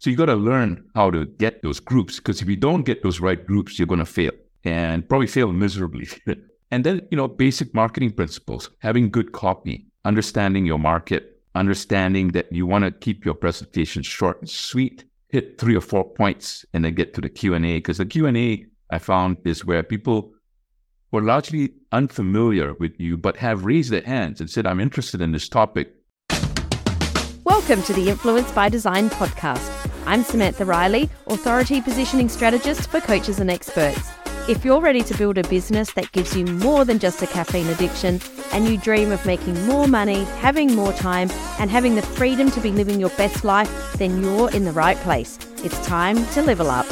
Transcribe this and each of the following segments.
So you got to learn how to get those groups because if you don't get those right groups, you're going to fail and probably fail miserably. and then, you know, basic marketing principles, having good copy, understanding your market, understanding that you want to keep your presentation short and sweet, hit three or four points and then get to the Q&A because the Q&A I found is where people were largely unfamiliar with you but have raised their hands and said, I'm interested in this topic. Welcome to the Influence by Design podcast. I'm Samantha Riley, Authority Positioning Strategist for coaches and experts. If you're ready to build a business that gives you more than just a caffeine addiction and you dream of making more money, having more time, and having the freedom to be living your best life, then you're in the right place. It's time to level up.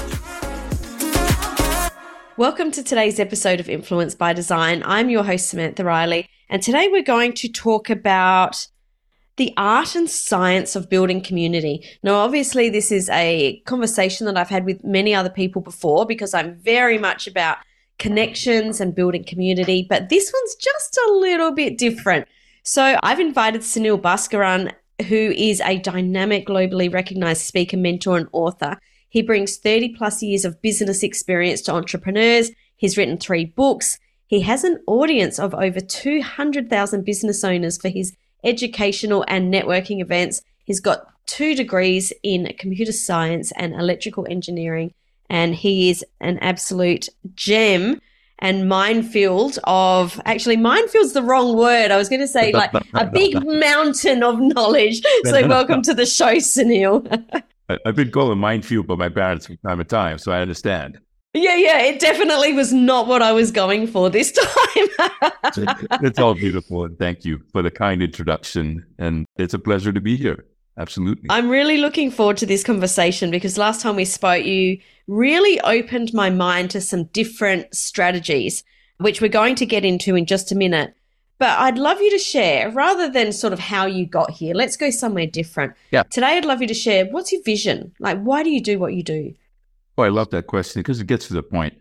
Welcome to today's episode of Influence by Design. I'm your host, Samantha Riley, and today we're going to talk about the art and science of building community. Now, obviously, this is a conversation that I've had with many other people before because I'm very much about connections and building community, but this one's just a little bit different. So, I've invited Sunil Bhaskaran, who is a dynamic, globally recognized speaker, mentor, and author. He brings 30 plus years of business experience to entrepreneurs. He's written three books. He has an audience of over 200,000 business owners for his educational and networking events. He's got two degrees in computer science and electrical engineering, and he is an absolute gem and minefield of actually minefield's the wrong word. I was going to say like a big mountain of knowledge. So welcome to the show, Sunil. I've been called a minefield by my parents from time to time, so I understand. Yeah, yeah, it definitely was not what I was going for this time. it's all beautiful. And thank you for the kind introduction. And it's a pleasure to be here. Absolutely. I'm really looking forward to this conversation because last time we spoke, you really opened my mind to some different strategies, which we're going to get into in just a minute. But I'd love you to share, rather than sort of how you got here, let's go somewhere different. Yeah. Today, I'd love you to share what's your vision? Like, why do you do what you do? Oh, I love that question because it gets to the point.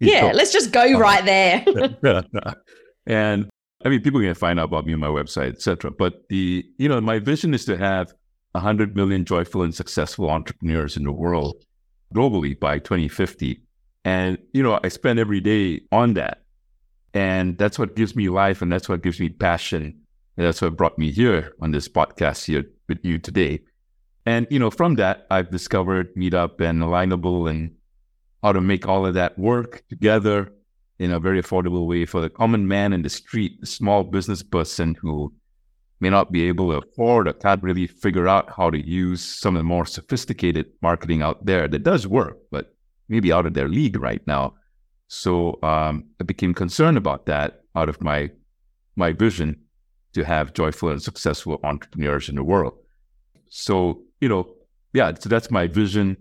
You yeah, let's just go uh, right there. and I mean, people can find out about me on my website, etc. But the you know, my vision is to have hundred million joyful and successful entrepreneurs in the world globally by 2050. And you know, I spend every day on that, and that's what gives me life, and that's what gives me passion, and that's what brought me here on this podcast here with you today. And, you know, from that, I've discovered Meetup and Alignable and how to make all of that work together in a very affordable way for the common man in the street, the small business person who may not be able to afford or can't really figure out how to use some of the more sophisticated marketing out there that does work, but maybe out of their league right now. So um, I became concerned about that out of my my vision to have joyful and successful entrepreneurs in the world. So you know, yeah, so that's my vision.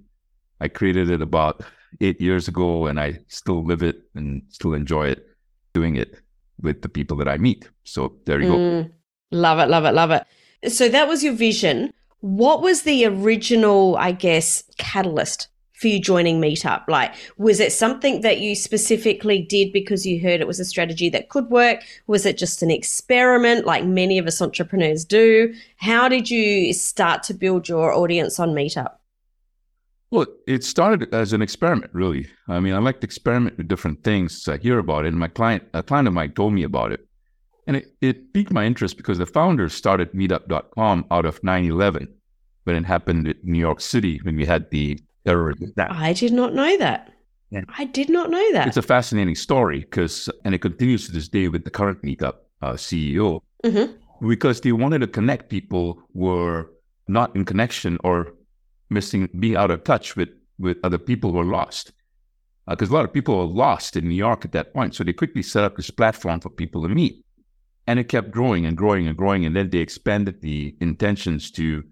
I created it about eight years ago and I still live it and still enjoy it doing it with the people that I meet. So there you mm, go. Love it, love it, love it. So that was your vision. What was the original, I guess, catalyst for you joining Meetup? Like, was it something that you specifically did because you heard it was a strategy that could work? Was it just an experiment like many of us entrepreneurs do? How did you start to build your audience on Meetup? Well, it started as an experiment, really. I mean, I like to experiment with different things. I hear about it, and my client, a client of mine, told me about it, and it, it piqued my interest because the founders started Meetup.com out of 9/11 when it happened in New York City when we had the terrorism. I did not know that. Yeah. I did not know that. It's a fascinating story because, and it continues to this day with the current Meetup uh, CEO, mm-hmm. because they wanted to connect people who were not in connection or missing, being out of touch with, with other people who are lost. Because uh, a lot of people were lost in New York at that point. So they quickly set up this platform for people to meet. And it kept growing and growing and growing. And then they expanded the intentions to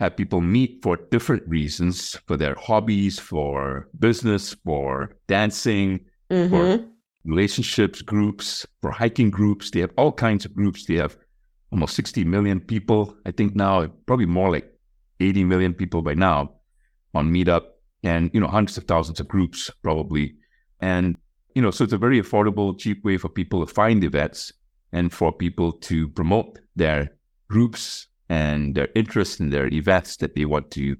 have people meet for different reasons for their hobbies, for business, for dancing, mm-hmm. for relationships groups, for hiking groups. They have all kinds of groups. They have almost 60 million people. I think now, probably more like 80 million people by now on Meetup and, you know, hundreds of thousands of groups probably. And, you know, so it's a very affordable, cheap way for people to find events and for people to promote their groups and their interest in their events that they want to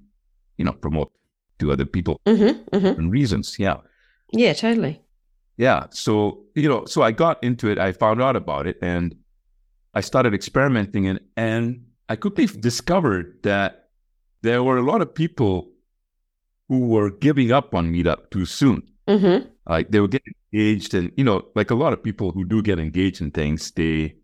you know, promote to other people Mm-hmm. Mm-hmm. and reasons. Yeah. Yeah, totally. Yeah. So, you know, so I got into it, I found out about it and I started experimenting and and I quickly discovered that there were a lot of people who were giving up on Meetup too soon. Mm-hmm. Like they were getting engaged and you know, like a lot of people who do get engaged in things, they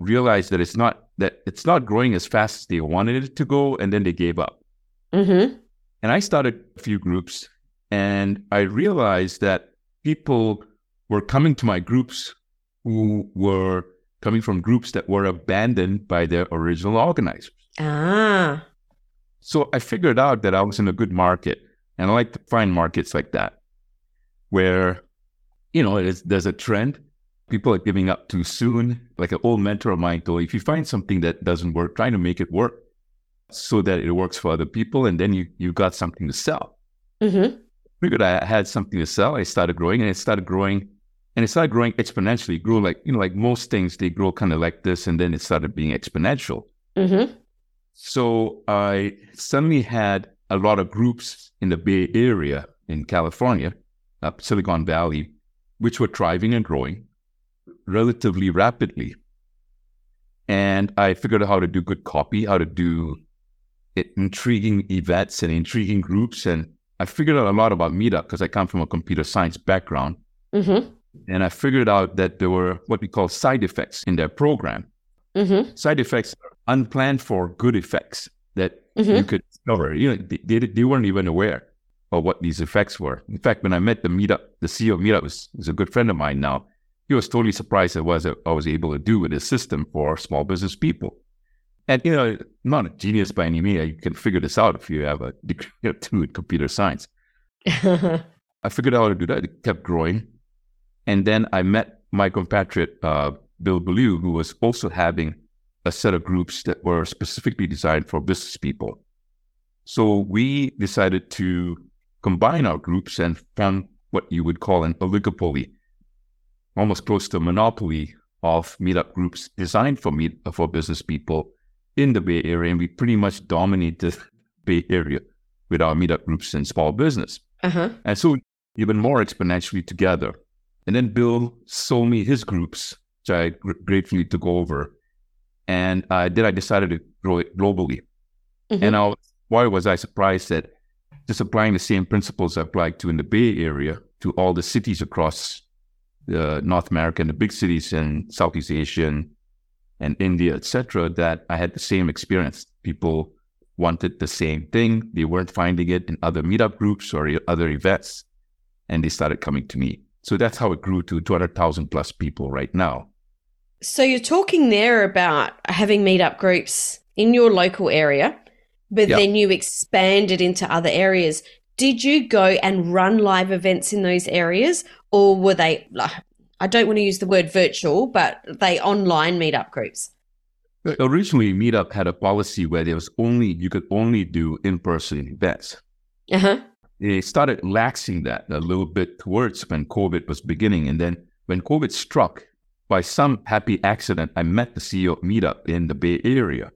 realize that it's not that it's not growing as fast as they wanted it to go and then they gave up. Mm-hmm. And I started a few groups and I realized that people were coming to my groups who were coming from groups that were abandoned by their original organizers. Ah. So I figured out that I was in a good market and I like to find markets like that where, you know, there's a trend. People are giving up too soon. Like an old mentor of mine told, if you find something that doesn't work, try to make it work so that it works for other people. And then you, you got something to sell. Mm-hmm. Figured I had something to sell. I started growing and it started growing and it started growing exponentially. It grew like, you know, like most things, they grow kind of like this. And then it started being exponential. Mm-hmm. So I suddenly had a lot of groups in the Bay Area in California, up Silicon Valley, which were thriving and growing relatively rapidly. And I figured out how to do good copy, how to do intriguing events and intriguing groups. And I figured out a lot about Meetup because I come from a computer science background. Mm-hmm. And I figured out that there were what we call side effects in their program. Mm-hmm. Side effects are unplanned for good effects that Mhm. you could discover. You know, they, they, they weren't even aware of what these effects were. In fact, when I met the meetup, the CEO of Meetup was, is a good friend of mine now. He was totally surprised at what I was able to do with this system for small business people. And you know, I'm not a genius by any means. You can figure this out if you have a degree or two in computer science. I figured out how to do that. It kept growing. And then I met my compatriot, uh, Bill Ballou, who was also having a set of groups that were specifically designed for business people. So we decided to combine our groups and found what you would call an oligopoly, almost close to a monopoly of meetup groups designed for meet for business people in the Bay Area. And we pretty much dominate dominated Bay Area with our meetup groups and small business. uh-huh. And so even more exponentially together. And then Bill sold me his groups, which I gr- gratefully took over. And uh, then I decided to grow it globally. Mhm. And I, was- why was I surprised that just applying the same principles I applied to in the Bay Area to all the cities across North America and the big cities in Southeast Asia and, India, etc., that I had the same experience. People wanted the same thing. They weren't finding it in other meetup groups or other events, and they started coming to me. So that's how it grew to 200,000 plus people right now. So you're talking there about having meetup groups in your local area, but Yeah. then you expanded into other areas. Did you go and run live events in those areas, or were they? I don't want to use the word virtual, but they online meetup groups. Originally, Meetup had a policy where there was only you could only do in-person events. Uh huh. They started laxing that a little bit towards when COVID was beginning, and then when COVID struck, by some happy accident, I met the CEO of Meetup in the Bay Area,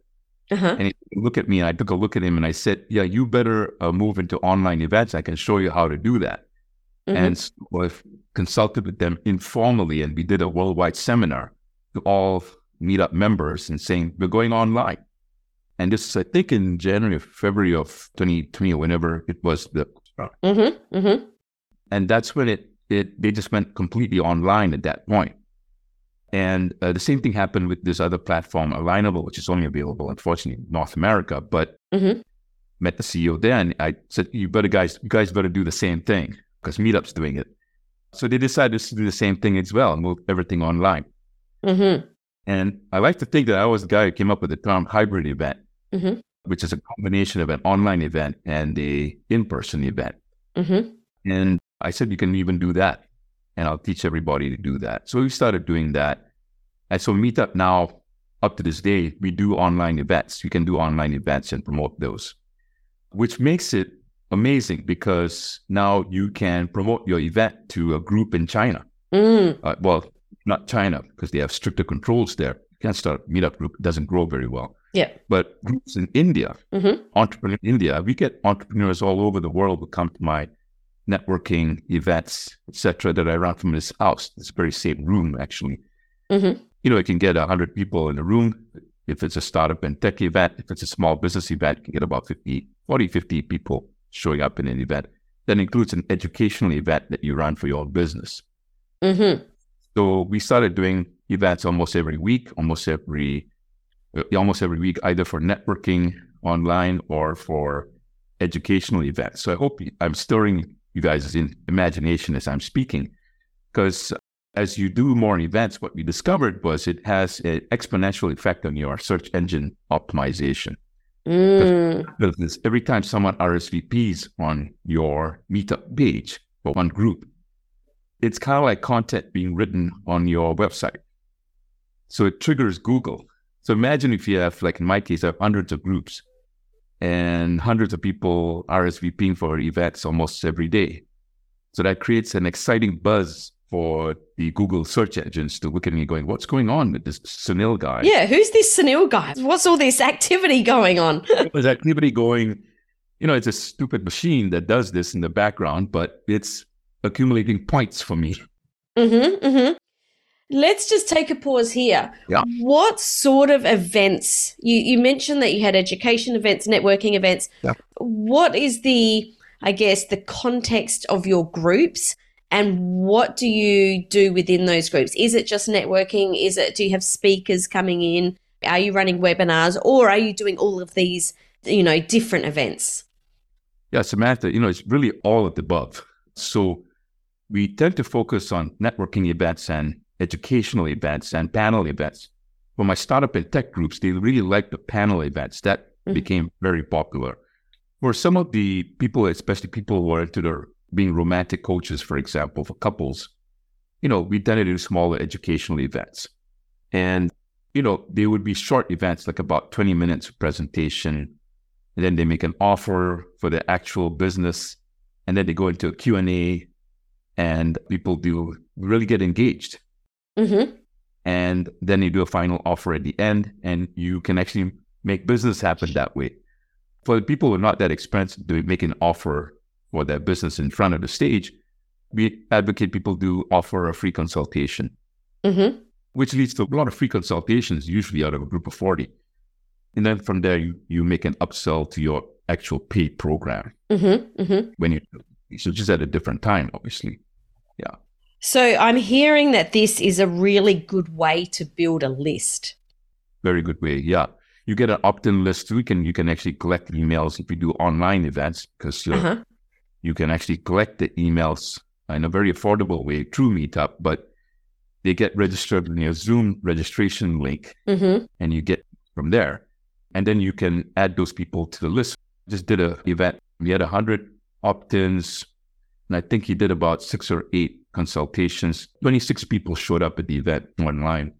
Uh huh. and he looked at me, and I took a look at him, and I said, "Yeah, you better uh, move into online events. I can show you how to do that." And so I've consulted with them informally, and we did a worldwide seminar to all Meetup members and saying, we're going online. And this is, I think, in January or February of 2020, or whenever it was. The, Mm-hmm. Mm-hmm. and that's when it, it they just went completely online at that point. And uh, the same thing happened with this other platform, Alignable, which is only available, unfortunately, in North America. But Mhm. met the CEO then. I said, "You better guys, you guys better do the same thing because Meetup's doing it." So they decided to do the same thing as well, move everything online. Mm-hmm. And I like to think that I was the guy who came up with the term hybrid event, Mhm. which is a combination of an online event and a in-person event. Mm-hmm. And I said, you can even do that. And I'll teach everybody to do that. So we started doing that. And so Meetup now, up to this day, we do online events. You can do online events and promote those, which makes it amazing because now you can promote your event to a group in China. Mm. Uh, well, not China because they have stricter controls there. You can't start a meetup group; it doesn't grow very well. Yeah. But groups in India, Mhm. entrepreneur in India, we get entrepreneurs all over the world who come to my networking events, etc., that I run from this house, this very same room, actually. Mhm. You know, you can get 100 people in a room. If it's a startup and tech event, if it's a small business event, you can get about 50, 40, 50 people showing up in an event. That includes an educational event that you run for your business. Mm-hmm. So we started doing events almost every week, almost every uh, almost every week, either for networking online or for educational events. So I hope I'm stirring you guys' imagination as I'm speaking, because as you do more events, what we discovered was it has an exponential effect on your search engine optimization. Mm. Because every time someone RSVPs on your meetup page for one group, it's kind of like content being written on your website. So it triggers Google. So imagine if you have, like in my case, I have hundreds of groups and hundreds of people RSVPing for events almost every day. So that creates an exciting buzz for the Google search engines to look at me going, what's going on with this Sunil guy? Yeah, who's this Sunil guy? What's all this activity going on? There's activity going, you know, it's a stupid machine that does this in the background, but it's accumulating points for me. mm-hmm, mm-hmm. Let's just take a pause here. Yeah. What sort of events? You you mentioned that you had education events, networking events. Yeah. What is the, I guess, the context of your groups? And what do you do within those groups? Is it just networking? Is it do you have speakers coming in? Are you running webinars or are you doing all of these, you know, different events? Yeah, Samantha, you know, it's really all of the above. So we tend to focus on networking events and educational events and panel events. For my startup and tech groups, they really like the panel events. That Mhm. became very popular. For some of the people, especially people who are into their being romantic coaches, for example, for couples, you know, we've done it in smaller educational events. And, you know, they would be short events, like about 20 minutes of presentation. And then they make an offer for the actual business. And then they go into a Q&A and people do really get engaged Mm-hmm. and then you do a final offer at the end and you can actually make business happen that way for the people who are not that experienced, to make an offer for their business in front of the stage we advocate people do offer a free consultation Mm-hmm. which leads to a lot of free consultations usually out of a group of 40 and then from there you, you make an upsell to your actual paid program Mm-hmm. Mm-hmm. when you so just at a different time obviously Yeah. So I'm hearing that this is a really good way to build a list. Very good way. Yeah. You get an opt-in list. We can you can actually collect emails if you do online events because you're Uh-huh you can actually collect the emails in a very affordable way through Meetup, but they get registered in your Zoom registration link mm-hmm. and you get from there. And then you can add those people to the list. Just did a event. We had 100 opt ins, and I think he did about six or eight consultations. 26 people showed up at the event online.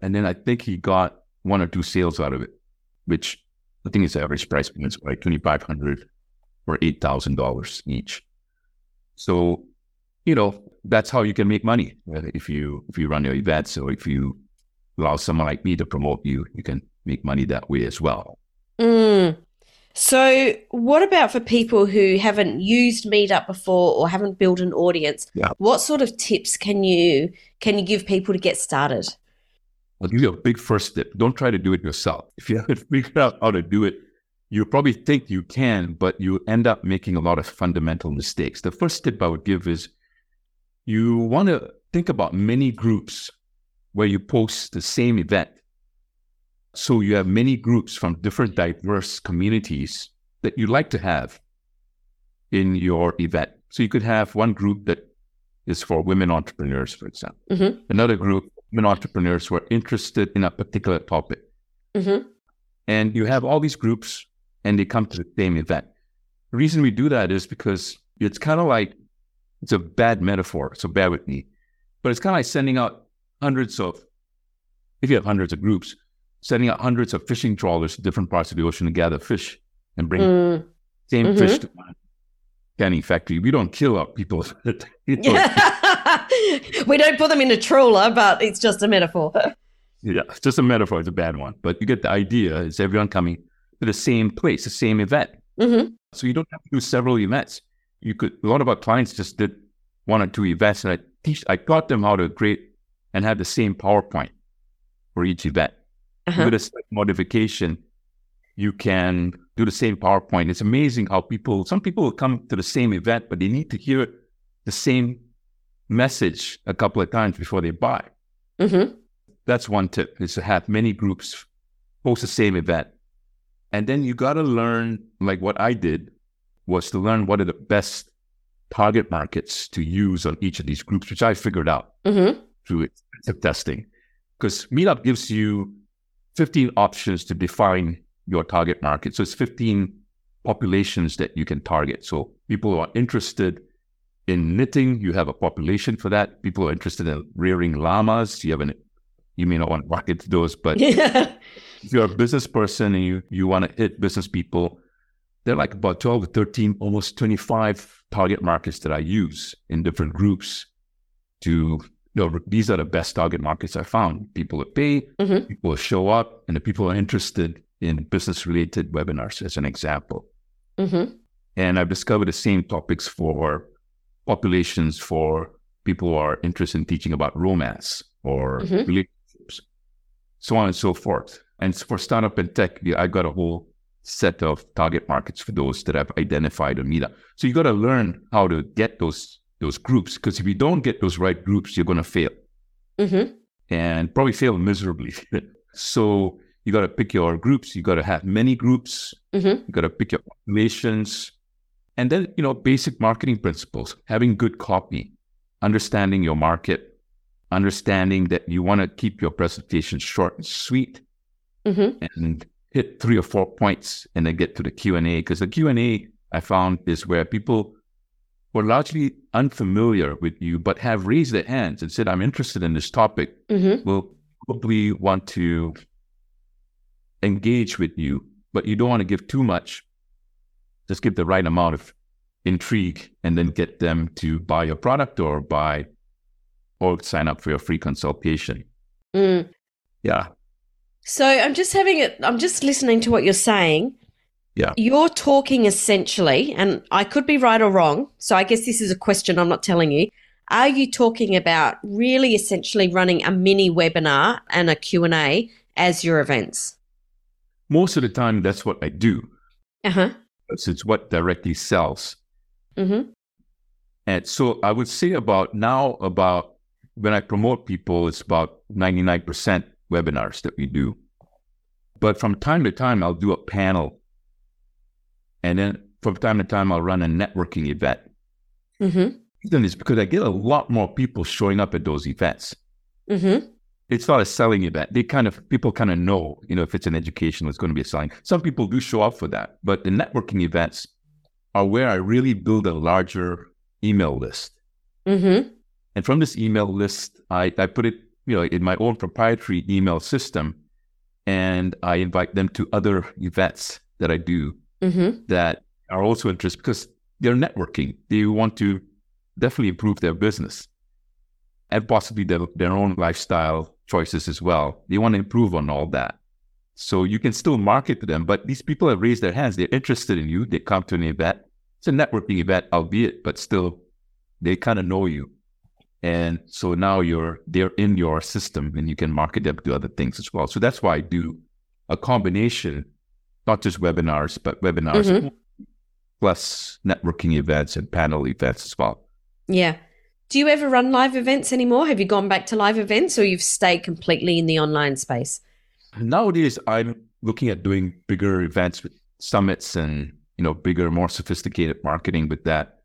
And then I think he got one or two sales out of it, which I think is average price point is like 2500 were $8,000 each. So, you know, that's how you can make money if you if you run your events or if you allow someone like me to promote you, you can make money that way as well. Mm. So, what about for people who haven't used Meetup before or haven't built an audience? Yeah. What sort of tips can you can you give people to get started? I'll give you a big first tip. Don't try to do it yourself. If you haven't figured out how to do it, you probably think you can, but you end up making a lot of fundamental mistakes. The first tip I would give is you want to think about many groups where you post the same event. So you have many groups from different diverse communities that you like to have in your event. So you could have one group that is for women entrepreneurs, for example. Mhm. Another group, women entrepreneurs who are interested in a particular topic. Mm-hmm. And you have all these groups and they come to the same event. The reason we do that is because it's kind of like it's a bad metaphor, so bear with me. But it's kind of like sending out hundreds of, if you have hundreds of groups, sending out hundreds of fishing trawlers to different parts of the ocean to gather fish and bring Mm. same Mhm. fish to one canning factory. We don't kill our people. You know, we don't put them in a trawler, but it's just a metaphor. Yeah, it's just a metaphor. It's a bad one, but you get the idea. It's everyone coming to the same place, the same event. Mm-hmm. So you don't have to do several events. You could. A lot of our clients just did one or two events, and I teach. I taught them how to create and have the same PowerPoint for each event. Uh-huh. With a slight modification, you can do the same PowerPoint. It's amazing how people. Some people will come to the same event, but they need to hear the same message a couple of times before they buy. Mm-hmm. That's one tip: is to have many groups post the same event. And then you got to learn, like what I did, was to learn what are the best target markets to use on each of these groups, which I figured out Mm-hmm. through extensive testing. Because Meetup gives you 15 options to define your target market. So it's 15 populations that you can target. So people who are interested in knitting, you have a population for that. People who are interested in rearing llamas, you have an you may not want to market to those, but Yeah. if you're a business person and you, you want to hit business people, they're like about 12 to 13, almost 25 target markets that I use in different groups to, you know, these are the best target markets I found. People that pay, Mhm. people show up, and the people are interested in business related webinars, as an example. Mm-hmm. And I've discovered the same topics for populations for people who are interested in teaching about romance or Mhm. So on and so forth. And for startup and tech, I got a whole set of target markets for those that I've identified on Meetup. So you got to learn how to get those those groups because if you don't get those right groups, you're going to fail Mm-hmm. and probably fail miserably. so you got to pick your groups. You got to have many groups. Mm-hmm. You got to pick your populations. And then, you know, basic marketing principles, having good copy, understanding your market, understanding that you want to keep your presentation short and sweet Mm-hmm. and hit three or four points and then get to the Q&A. Because the Q&A I found is where people were largely unfamiliar with you, but have raised their hands and said, I'm interested in this topic Mm-hmm. will probably want to engage with you, but you don't want to give too much. Just give the right amount of intrigue and then get them to buy your product or buy or sign up for your free consultation. Mm. Yeah. So I'm just having it. I'm just listening to what you're saying. Yeah. You're talking essentially, and I could be right or wrong. So I guess this is a question I'm not telling you. Are you talking about really essentially running a mini webinar and a Q&A as your events? Most of the time, that's what I do. Uh-huh. It's, it's what directly sells. Mm-hmm. And so I would say about now, about when I promote people, it's about 99% webinars that we do. But from time to time, I'll do a panel. And then from time to time, I'll run a networking event. Mm-hmm. Reason is because I get a lot more people showing up at those events. Mm-hmm. It's not a selling event. They kind of, people kind of know, you know, if it's an educational, it's going to be a selling. Some people do show up for that. But the networking events are where I really build a larger email list. Mm-hmm. And from this email list, I, I put it, you know, in my own proprietary email system, and I invite them to other events that I do Mm-hmm. that are also interested because they're networking. They want to definitely improve their business and possibly their, their own lifestyle choices as well. They want to improve on all that. So you can still market to them, but these people have raised their hands. They're interested in you. They come to an event. It's a networking event, albeit, but still they kind of know you. And so now you're they're in your system and you can market them to other things as well. So that's why I do a combination, not just webinars, but webinars Mhm. plus networking events and panel events as well. Yeah. Do you ever run live events anymore? Have you gone back to live events or you've stayed completely in the online space? Nowadays I'm looking at doing bigger events with summits and you know bigger, more sophisticated marketing with that.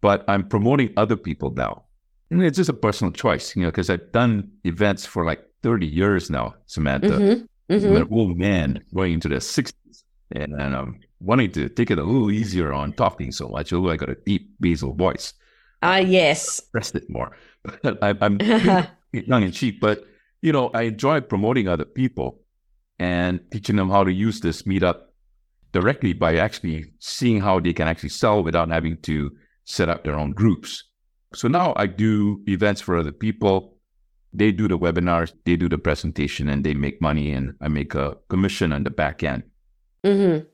But I'm promoting other people now. I mean, it's just a personal choice, you know, because I've done events for like 30 years now, Samantha. Mm-hmm. I'm Mm-hmm. an old man going into the 60s and, and I'm wanting to take it a little easier on talking so much. Although I got a deep basal voice, Ah, yes. rest it more. I, I'm tongue in cheek, but you know, I enjoy promoting other people and teaching them how to use this meetup directly by actually seeing how they can actually sell without having to set up their own groups. So now I do events for other people they do the webinars, they do the presentation, and they make money, and I make a commission on the back end. Mm-hmm.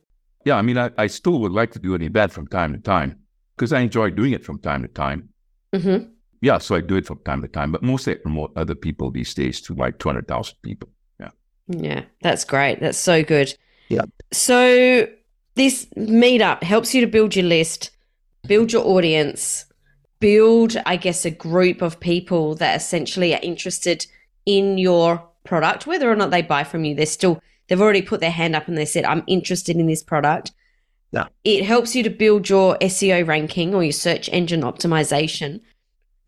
Yeah, I mean, I, I still would like to do an event from time to time because I enjoy doing it from time to time. Mm-hmm. Yeah, so I do it from time to time, but mostly I promote other people these days to like 200,000 people. Yeah. Yeah, that's great. That's so good. Yeah. So this meetup helps you to build your list, build your audience, build, I guess, a group of people that essentially are interested in your product, whether or not they buy from you. They're still, they've already put their hand up and they said, I'm interested in this product. Yeah. It helps you to build your SEO ranking or your search engine optimization.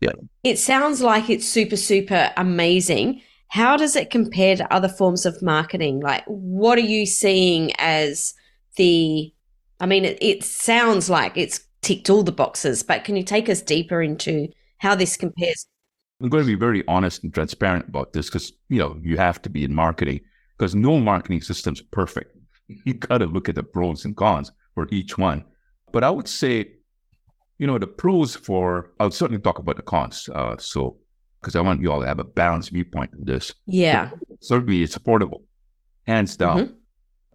Yeah. It sounds like it's super, super amazing. How does it compare to other forms of marketing? Like, what are you seeing as the, I mean, it, it sounds like it's ticked all the boxes, but can you take us deeper into how this compares? I'm going to be very honest and transparent about this because, you know, you have to be in marketing because no marketing system's perfect. You got to look at the pros and cons for each one. But I would say, you know, the pros for, I'll certainly talk about the cons. Uh, so, because I want you all to have a balanced viewpoint of this. Yeah. Certainly, it's affordable, hands down. Mhm.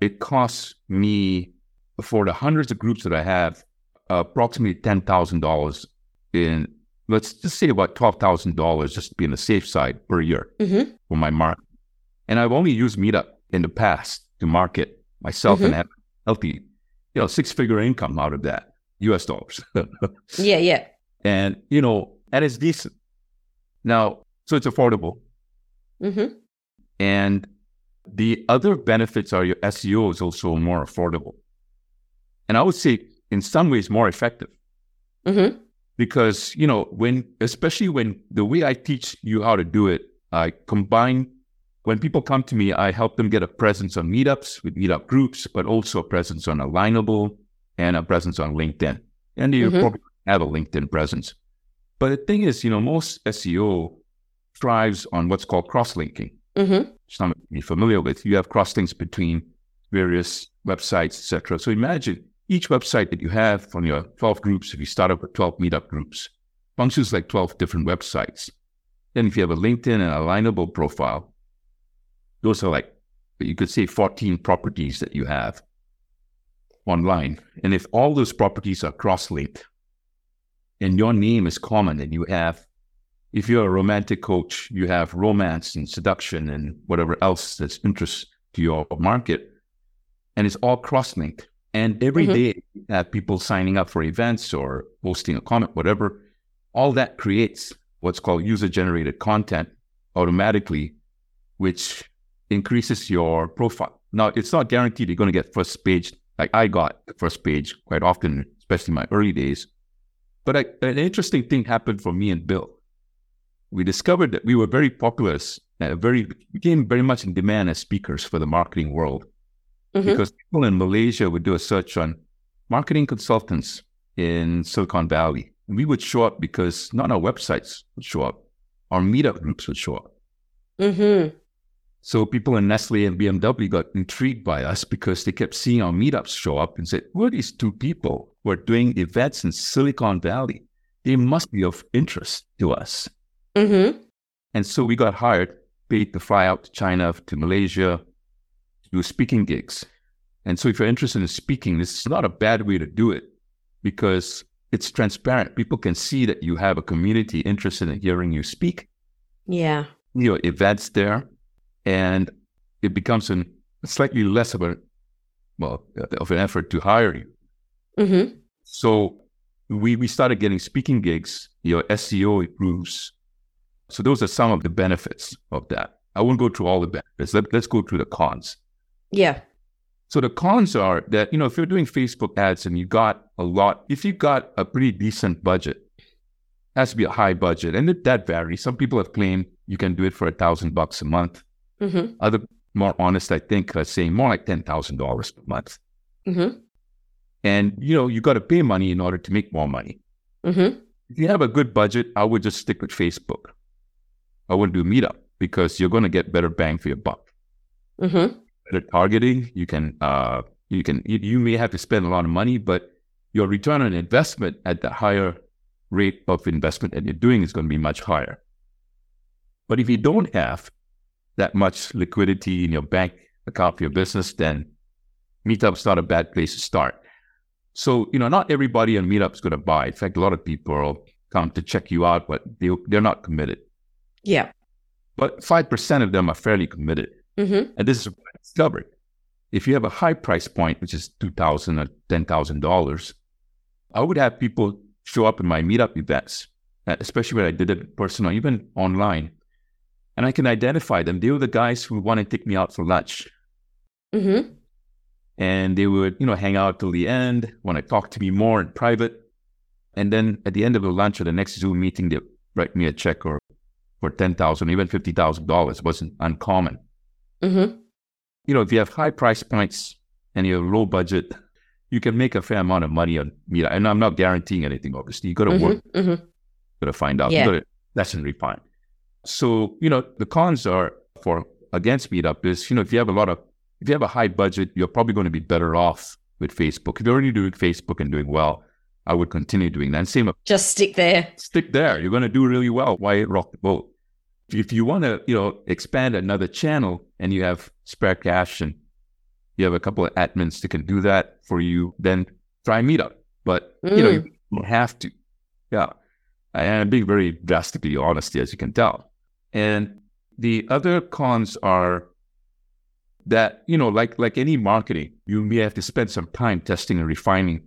It costs me, for the hundreds of groups that I have, approximately $10,000 in, let's just say about $12,000 just to be on the safe side per year Mm-hmm. for my market. And I've only used Meetup in the past to market myself and have healthy, you know, six figure income out of that, US dollars. Yeah. Yeah. and, you know, and it's decent. Now, so it's affordable. Mm-hmm. And the other benefits are your SEO is also more affordable. And I would say in some ways more effective Mm-hmm. because, you know, when, especially when the way I teach you how to do it, I combine, when people come to me, I help them get a presence on meetups with meetup groups, but also a presence on Alignable and a presence on LinkedIn. And you Mhm. probably have a LinkedIn presence. But the thing is, you know, most SEO thrives on what's called cross linking. Mm-hmm. some of you familiar with, you have cross links between various websites, etc. So imagine each website that you have on your 12 groups, if you start up with 12 meetup groups, functions like 12 different websites. Then if you have a LinkedIn and alignable profile, those are like, you could say 14 properties that you have online. And if all those properties are cross linked and your name is common and you have if you're a romantic coach, you have romance and seduction and whatever else that's interest to your market, and it's all cross-linked. And every Mhm. day people signing up for events or posting a comment, whatever. All that creates what's called user-generated content automatically, which increases your profile. Now, it's not guaranteed you're going to get first page. Like I got first page quite often, especially in my early days. But I, an interesting thing happened for me and Bill we discovered that we were very popular, uh, very became very much in demand as speakers for the marketing world Mhm. because people in Malaysia would do a search on marketing consultants in Silicon Valley. And we would show up because not our websites would show up, our meetup groups would show up. Mm-hmm. So people in Nestle and BMW got intrigued by us because they kept seeing our meetups show up and said, "Who are these two people who are doing events in Silicon Valley? They must be of interest to us." Mm-hmm. And so we got hired, paid to fly out to China, to Malaysia, do speaking gigs. And so if you're interested in speaking, this is not a bad way to do it because it's transparent. People can see that you have a community interested in hearing you speak. Yeah. You know, events there, and it becomes an, slightly less of a, well, of an effort to hire you. Mm-hmm. So we, we started getting speaking gigs, your SEO improves. So those are some of the benefits of that. I won't go through all the benefits. Let, let's go through the cons. Yeah. So the cons are that, you know, if you're doing Facebook ads and you got a lot, if you got a pretty decent budget, has to be a high budget. And it, that varies. Some people have claimed you can do it for a thousand bucks a month. Mm-hmm. Other more honest, I think, are saying more like ten thousand dollars per month. Mm-hmm. And you know, you got to pay money in order to make more money. Mm-hmm. If you have a good budget, I would just stick with Facebook. I wouldn't do Meetup because you're going to get better bang for your buck. Mm-hmm. Better targeting, you can, uh, you can, you, you may have to spend a lot of money, but your return on investment at the higher rate of investment that you're doing is going to be much higher. But if you don't have that much liquidity in your bank account for your business, then Meetup's not a bad place to start. So, you know, not everybody on Meetup's going to buy. In fact, a lot of people come to check you out, but they, they're not committed. Yeah. But 5% of them are fairly committed. Mm-hmm. And this is what I discovered. If you have a high price point, which is 2,000 or $10,000, I would have people show up in my meetup events, uh, especially when I did it personal, even online. And I can identify them. They were the guys who want to take me out for lunch. Mm-hmm. And they would, you know, hang out till the end, want to talk to me more in private. And then at the end of the lunch or the next Zoom meeting, they write me a check or for ten thousand, even fifty thousand dollars. wasn't uncommon. Mm-hmm. You know, if you have high price points and you're low budget, you can make a fair amount of money on meetup. And I'm not guaranteeing anything, obviously. You got to Mm-hmm. work, Mm-hmm. got to find out, Yeah. you got to lesson refine. So, you know, the cons are for against meetup is, you know, if you have a lot of, if you have a high budget, you're probably going to be better off with Facebook. If you're already doing Facebook and doing well, I would continue doing that. And same Just stick there. stick there. You're going to do really well. Why rock the boat? If you want to, you know, expand another channel and you have spare cash and you have a couple of admins that can do that for you, then try Meetup. But you know, mm. you don't have to. Yeah, and I'm being very drastically honest, as you can tell. And the other cons are that you know, like like any marketing, you may have to spend some time testing and refining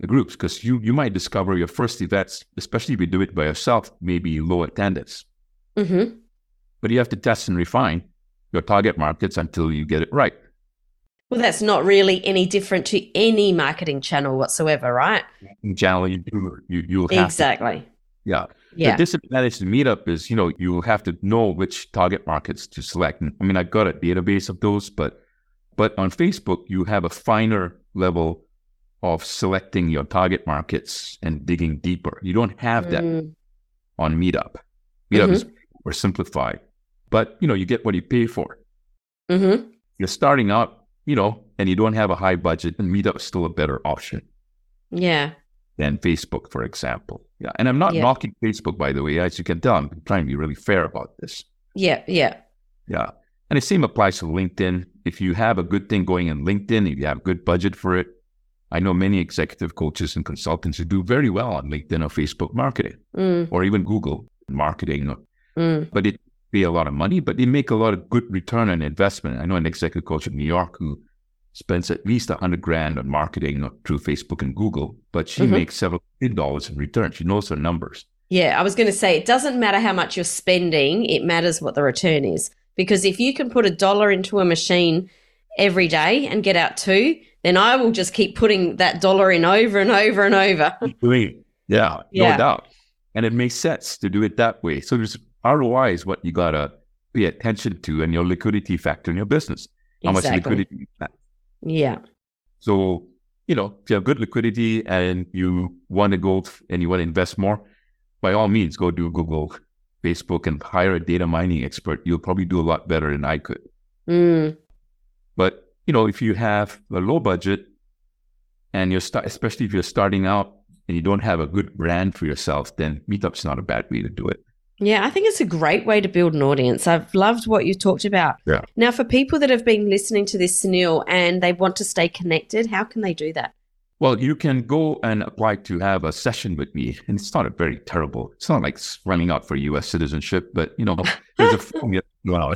the groups because you you might discover your first events, especially if you do it by yourself, maybe low attendance. Mm-hmm. But you have to test and refine your target markets until you get it right. Well, that's not really any different to any marketing channel whatsoever, right? General, you do- you you'll have to, Exactly. yeah. Yeah. The disadvantage to Meetup is, you know, you will have to know which target markets to select. And, I mean, I've got a database of those, but but on Facebook, you have a finer level of selecting your target markets and digging deeper. You don't have that Mm, on Meetup. Meetup is more simplified, but you know, you get what you pay for. mhm. You're starting out, you know, and you don't have a high budget, and Meetup is still a better option Yeah. than Facebook, for example. Yeah, and I'm not Yeah. knocking Facebook, by the way. As you can tell, I'm trying to be really fair about this. Yeah. Yeah. Yeah. And the same applies to LinkedIn. If you have a good thing going in LinkedIn, if you have good budget for it, I know many executive coaches and consultants who do very well on LinkedIn or Facebook marketing Mm, or even Google marketing. Mm, But it pay a lot of money, but they make a lot of good return on investment. I know an executive coach in New York who spends at least a hundred grand on marketing through Facebook and Google, but she Mhm. makes several million dollars in return. She knows her numbers. Yeah. I was going to say it doesn't matter how much you're spending, it matters what the return is. Because if you can put a dollar into a machine every day and get out two, then I will just keep putting that dollar in over and over and over. Yeah, Yeah. no doubt. And it makes sense to do it that way. So there's ROI is what you gotta pay attention to and your liquidity factor in your business. How much liquidity. Yeah. So, you know, if you have good liquidity and you want to go and you want to invest more, by all means, go do Google, Facebook, and hire a data mining expert. You'll probably do a lot better than I could. Mm, But, you know, if you have a low budget and you're start, especially if you're starting out and you don't have a good brand for yourself, then Meetup's not a bad way to do it. Yeah, I think it's a great way to build an audience. I've loved what you talked about. Yeah. Now, for people that have been listening to this, Sunil, and they want to stay connected, how can they do that? Well, you can go and apply to have a session with me, and it's not a very terrible. It's not like running out for U.S. citizenship, but you know, there's a form you well,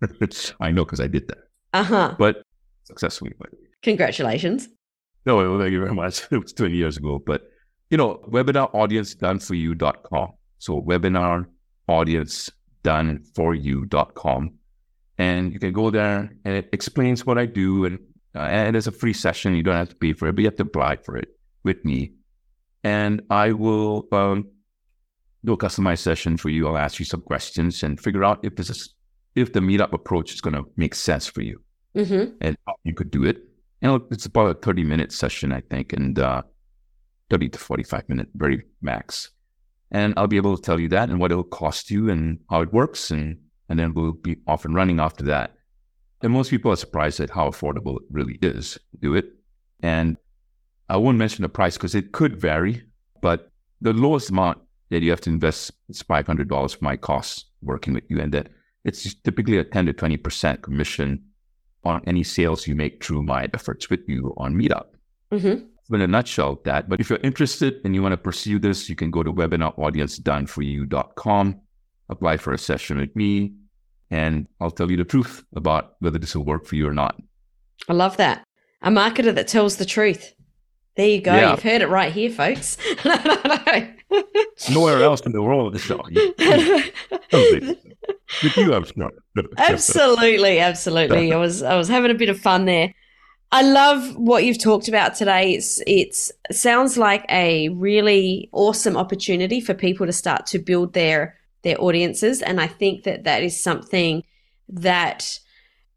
I know because I did that, Uh huh. but successfully. But Congratulations. no, thank you very much. It was 20 years ago, but you know, webinaraudiencedoneforyou.com. So webinaraudiencedoneforyou.com, and you can go there, and it explains what I do, and uh, and it's a free session. You don't have to pay for it, but you have to apply for it with me, and I will um, do a customized session for you. I'll ask you some questions and figure out if this is if the meetup approach is going to make sense for you Mm-hmm. and how you could do it. And it's about a 30 minute session, I think, and uh, 30 to 45 minute, very max. And I'll be able to tell you that and what it'll cost you and how it works. And, and then we'll be off and running after that. And most people are surprised at how affordable it really is to do it. And I won't mention the price because it could vary, but the lowest amount that you have to invest is $500 for my costs working with you. And that it's typically a 10 to 20% commission on any sales you make through my efforts with you on Meetup. Mm-hmm. In a nutshell, that. But if you're interested and you want to pursue this, you can go to webinaraudiencedoneforyou.com, apply for a session with me, and I'll tell you the truth about whether this will work for you or not. I love that. A marketer that tells the truth. There you go. Yeah. You've heard it right here, folks. Nowhere else in the world is so. you have Absolutely, absolutely. I was I was having a bit of fun there. I love what you've talked about today. It's it's it sounds like a really awesome opportunity for people to start to build their their audiences, and I think that that is something that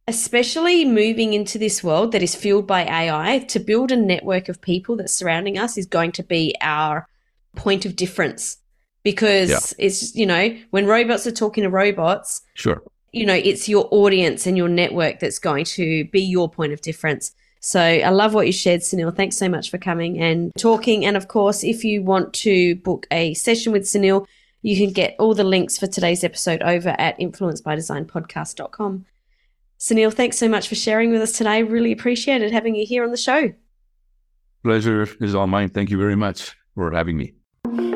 especially moving into this world that is fueled by AI, to build a network of people that's surrounding us is going to be our point of difference because yeah. it's, you know, when robots are talking to robots, sure. You know, it's your audience and your network that's going to be your point of difference. So I love what you shared, Sunil. Thanks so much for coming and talking. And of course, if you want to book a session with Sunil, you can get all the links for today's episode over at influencebydesignpodcast.com. Sunil, thanks so much for sharing with us today. Really appreciated having you here on the show. Pleasure is all mine. Thank you very much for having me.